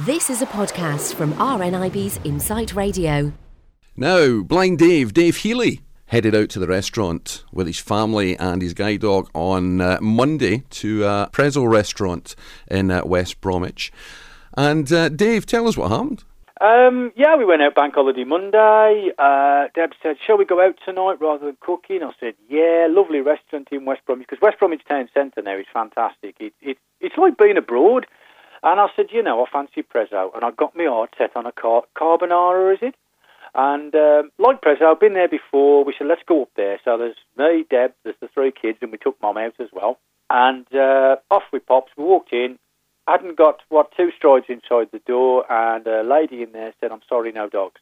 This is a podcast from RNIB's Insight Radio. Now, Blind Dave, Dave Heeley, headed out to the restaurant with his family and his guide dog on uh, Monday to a Prezzo restaurant in uh, West Bromwich. And uh, Dave, tell us what happened. Um, yeah, we went out bank holiday Monday. Uh, Deb said, "Shall we go out tonight rather than cooking?" I said, "Yeah, lovely restaurant in West Bromwich because West Bromwich Town Centre now is fantastic. It, it, it's like being abroad." And I said, "You know, I fancy Prezzo," and I got my heart set on a car- carbonara, is it? And um, like Prezzo, I've been there before. We said, "Let's go up there." So there's me, Deb, there's the three kids, and we took Mum out as well. And uh, off we popped. We walked in hadn't got what two strides inside the door, and a lady in there said, "I'm sorry, no dogs."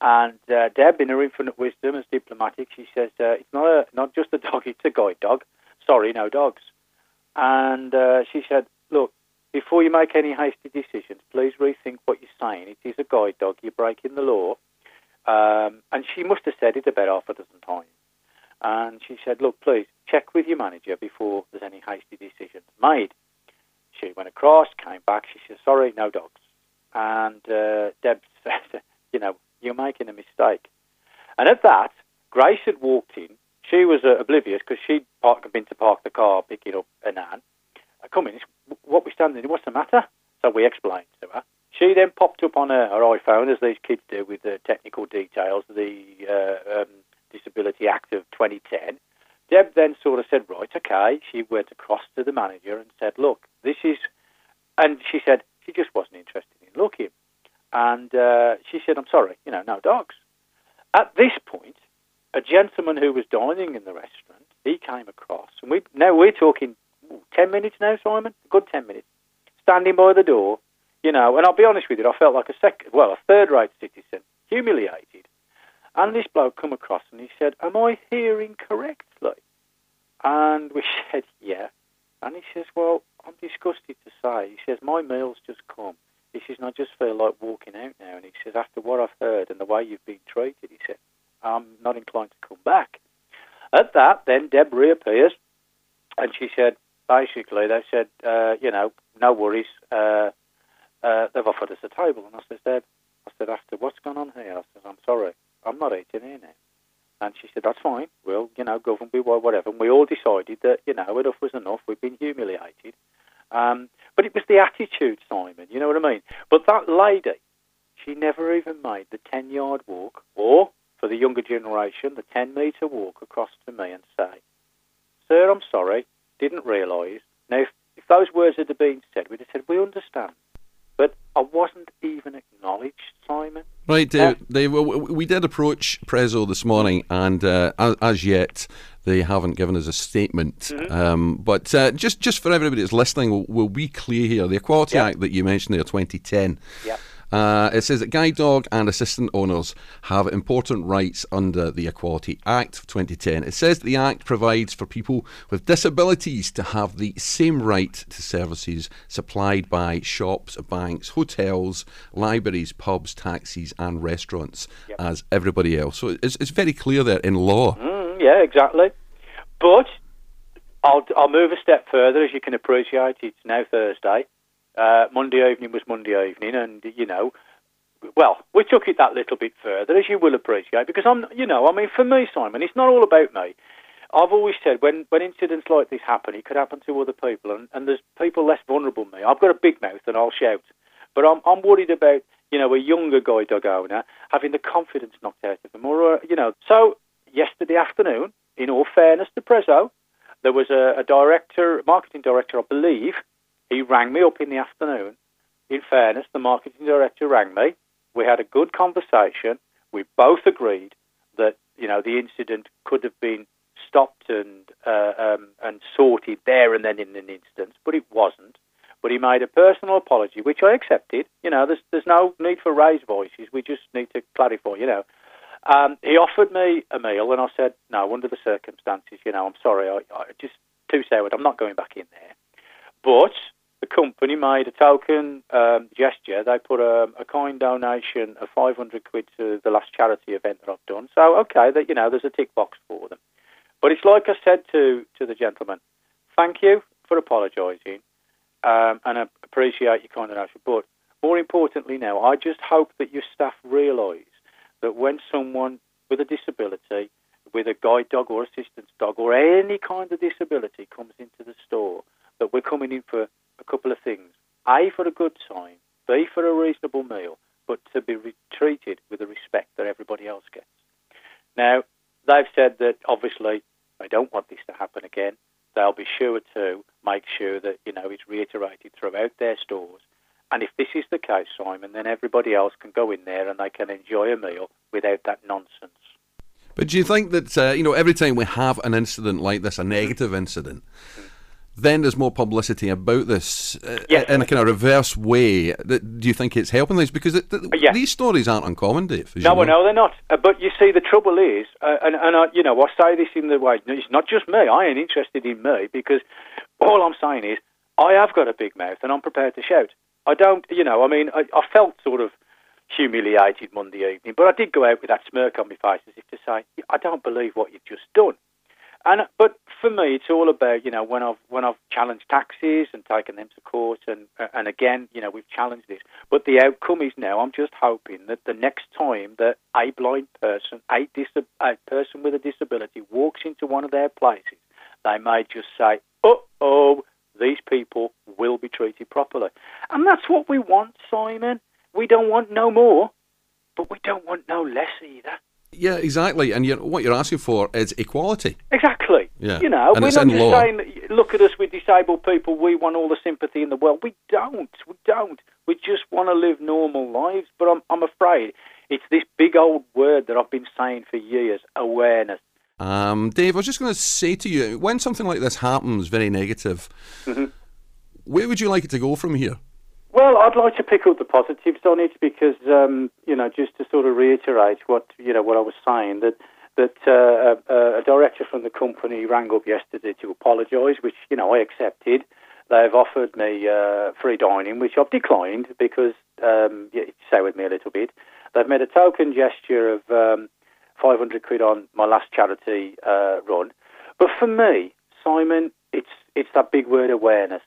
And uh, Deb, in her infinite wisdom as diplomatic, she says, uh, "It's not a not just a dog; it's a guide dog. Sorry, no dogs." And uh, she said, "Look, before you make any hasty decisions, please rethink what you're saying. It is a guide dog. You're breaking the law." Um, and she must have said it about half a dozen times. And she said, "Look, please check with your manager before there's any hasty decisions made." She went across, came back. She said, "Sorry, no dogs." And uh, Deb said, "You know, you're making a mistake." And at that, Grace had walked in. She was uh, oblivious because she'd park, been to park the car, picking up a nan. I come in. What we standing? In, what's the matter? So we explained to her. She then popped up on her, her iPhone, as these kids do, with the technical details the uh, um, Disability Act of 2010. Deb then sort of said, right, okay. She went across to the manager and said, look, this is, and she said she just wasn't interested in looking. And uh, she said, I'm sorry, you know, no dogs. At this point, a gentleman who was dining in the restaurant, he came across, and we now we're talking 10 minutes now, Simon, a good 10 minutes, standing by the door, you know, and I'll be honest with you, I felt like a second, well, a third-rate citizen, humiliated. And this bloke come across and he said, Am I hearing correctly? And we said, Yeah. And he says, Well, I'm disgusted to say. He says, My meal's just come. He says, and I just feel like walking out now. And he says, After what I've heard and the way you've been treated, he said, I'm not inclined to come back. At that, then Deb reappears and she said, basically, they said, uh, you know, no worries. Uh, uh, they've offered us a table. And I said, I said, after what's gone on here? I said, I'm sorry. I'm not eating here now. And she said, that's fine. We'll, you know, govern be whatever. And we all decided that, you know, enough was enough. We've been humiliated. Um, but it was the attitude, Simon. You know what I mean? But that lady, she never even made the 10 yard walk, or for the younger generation, the 10 metre walk across to me and say, Sir, I'm sorry, didn't realise. Now, if, if those words had been said, we'd have said, We understand. But I wasn't even acknowledged, Simon. Right, Dave. Uh, Dave we did approach Prezzo this morning, and uh, as, as, yet they haven't given us a statement. Mm-hmm. Um, but uh, just just for everybody that's listening, we'll, we'll be clear here. The Equality yep. Act that you mentioned there, 2010. Yep. Uh, it says that guide dog and assistant owners have important rights under the Equality Act of 2010. It says that the Act provides for people with disabilities to have the same right to services supplied by shops, banks, hotels, libraries, pubs, taxis, and restaurants yep. as everybody else. So it's, it's very clear there in law. Mm, yeah, exactly. But I'll, I'll move a step further. As you can appreciate, it's now Thursday. Uh, Monday evening was Monday evening, and you know, well, we took it that little bit further, as you will appreciate, because I'm, you know, I mean, for me, Simon, it's not all about me. I've always said when, when incidents like this happen, it could happen to other people, and, and there's people less vulnerable than me. I've got a big mouth and I'll shout, but I'm, I'm worried about, you know, a younger guy dog owner having the confidence knocked out of them, or, uh, you know. So yesterday afternoon, in all fairness to Prezzo, there was a, a director, marketing director, I believe, he rang me up in the afternoon. In fairness, the marketing director rang me. We had a good conversation. We both agreed that you know the incident could have been stopped and uh, um, and sorted there and then in an instance, but it wasn't. But he made a personal apology, which I accepted. You know, there's there's no need for raised voices. We just need to clarify. You know, um, he offered me a meal, and I said no. Under the circumstances, you know, I'm sorry. I, I just too sour. I'm not going back in there. But the company made a token um, gesture. They put a, a kind donation of 500 quid to the last charity event that I've done. So, okay, that you know, there's a tick box for them. But it's like I said to, to the gentleman, thank you for apologising um, and I appreciate your kind donation. But more importantly now, I just hope that your staff realise that when someone with a disability, with a guide dog or assistance dog or any kind of disability comes into the store, that we're coming in for a couple of things. A, for a good time, B, for a reasonable meal, but to be re- treated with the respect that everybody else gets. Now, they've said that obviously they don't want this to happen again. They'll be sure to make sure that, you know, it's reiterated throughout their stores. And if this is the case, Simon, then everybody else can go in there and they can enjoy a meal without that nonsense. But do you think that, uh, you know, every time we have an incident like this, a negative incident, then there's more publicity about this uh, Yes. in a kind of reverse way. Do you think it's helping this? Because it, th- Yes. these stories aren't uncommon, Dave. No, you know. know they're not. Uh, but you see, the trouble is, uh, and, and I, you know, I say this in the way, it's not just me. I ain't interested in me because all I'm saying is I have got a big mouth and I'm prepared to shout. I don't, you know, I mean, I, I felt sort of humiliated Monday evening, but I did go out with that smirk on my face as if to say, I don't believe what you've just done. And but for me, it's all about you know when I've when I've challenged taxis and taken them to court, and and again, you know, we've challenged this. But the outcome is now I'm just hoping that the next time that a blind person, a, dis- a person with a disability, walks into one of their places, they may just say, "Oh, oh, these people will be treated properly," and that's what we want, Simon. We don't want no more, but we don't want no less either. Yeah, exactly. And you're, what you're asking for is equality. Exactly. Yeah. You know, And we're not just law. saying, that, look at us, we're disabled people, we want all the sympathy in the world. We don't. We don't. We just want to live normal lives. But I'm, I'm afraid it's this big old word that I've been saying for years awareness. Um, Dave, I was just going to say to you, when something like this happens, very negative, Mm-hmm. where would you like it to go from here? Well, I'd like to pick up the positives on it because, um, you know, just to sort of reiterate what you know what I was saying that that uh, a, a director from the company rang up yesterday to apologise, which you know I accepted. They've offered me uh, free dining, which I've declined because um, yeah, stay with me a little bit. They've made a token gesture of um, 500 quid on my last charity uh, run, but for me, Simon, it's it's that big word awareness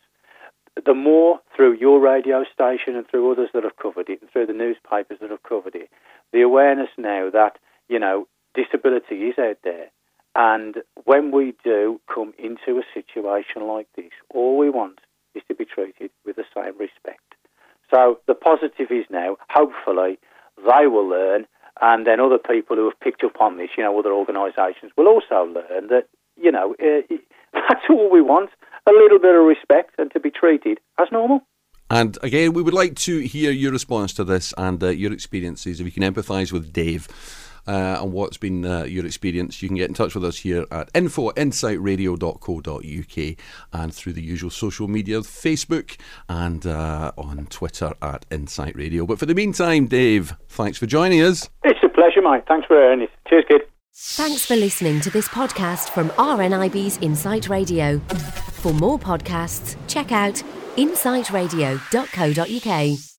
the more through your radio station and through others that have covered it and through the newspapers that have covered it, the awareness now that, you know, disability is out there. And when we do come into a situation like this, all we want is to be treated with the same respect. So the positive is now, hopefully, they will learn, and then other people who have picked up on this, you know, other organisations, will also learn that, you know, uh, that's all we want a little bit of respect and to be treated as normal. And again, we would like to hear your response to this and uh, your experiences. If you can empathise with Dave uh, and what's been uh, your experience, you can get in touch with us here at info insightradio.co.uk and through the usual social media, Facebook and uh, on Twitter at Insight Radio. But for the meantime, Dave, thanks for joining us. It's a pleasure, mate. Thanks for hearing it. Cheers, kid. Thanks for listening to this podcast from RNIB's Insight Radio. For more podcasts, check out insightradio.co.uk.